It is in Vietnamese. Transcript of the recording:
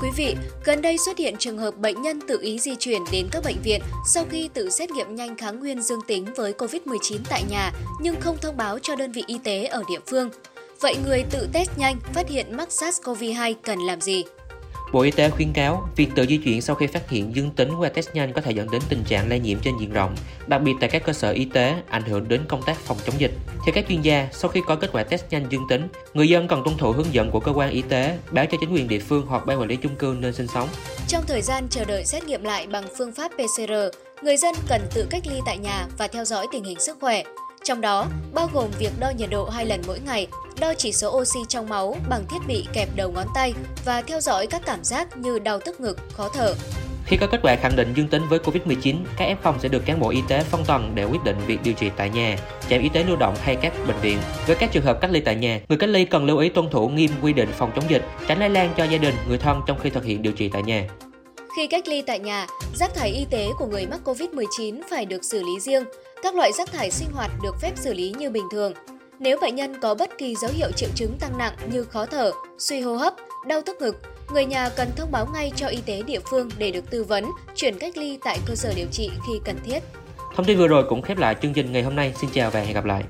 quý vị, gần đây xuất hiện trường hợp bệnh nhân tự ý di chuyển đến các bệnh viện sau khi tự xét nghiệm nhanh kháng nguyên dương tính với COVID-19 tại nhà nhưng không thông báo cho đơn vị y tế ở địa phương. Vậy người tự test nhanh phát hiện mắc SARS-CoV-2 cần làm gì? Bộ Y tế khuyến cáo, việc tự di chuyển sau khi phát hiện dương tính qua test nhanh có thể dẫn đến tình trạng lây nhiễm trên diện rộng, đặc biệt tại các cơ sở y tế, ảnh hưởng đến công tác phòng chống dịch. Theo các chuyên gia, sau khi có kết quả test nhanh dương tính, người dân cần tuân thủ hướng dẫn của cơ quan y tế, báo cho chính quyền địa phương hoặc ban quản lý chung cư nơi sinh sống. Trong thời gian chờ đợi xét nghiệm lại bằng phương pháp PCR, người dân cần tự cách ly tại nhà và theo dõi tình hình sức khỏe. Trong đó, bao gồm việc đo nhiệt độ hai lần mỗi ngày, đo chỉ số oxy trong máu bằng thiết bị kẹp đầu ngón tay và theo dõi các cảm giác như đau tức ngực, khó thở. Khi có kết quả khẳng định dương tính với Covid-19, các F0 sẽ được cán bộ y tế phân tầng để quyết định việc điều trị tại nhà, trạm y tế lưu động hay các bệnh viện. Với các trường hợp cách ly tại nhà, người cách ly cần lưu ý tuân thủ nghiêm quy định phòng chống dịch, tránh lây lan cho gia đình, người thân trong khi thực hiện điều trị tại nhà. Khi cách ly tại nhà, rác thải y tế của người mắc COVID-19 phải được xử lý riêng. Các loại rác thải sinh hoạt được phép xử lý như bình thường. Nếu bệnh nhân có bất kỳ dấu hiệu triệu chứng tăng nặng như khó thở, suy hô hấp, đau tức ngực, người nhà cần thông báo ngay cho y tế địa phương để được tư vấn, chuyển cách ly tại cơ sở điều trị khi cần thiết. Thông tin vừa rồi cũng khép lại chương trình ngày hôm nay. Xin chào và hẹn gặp lại.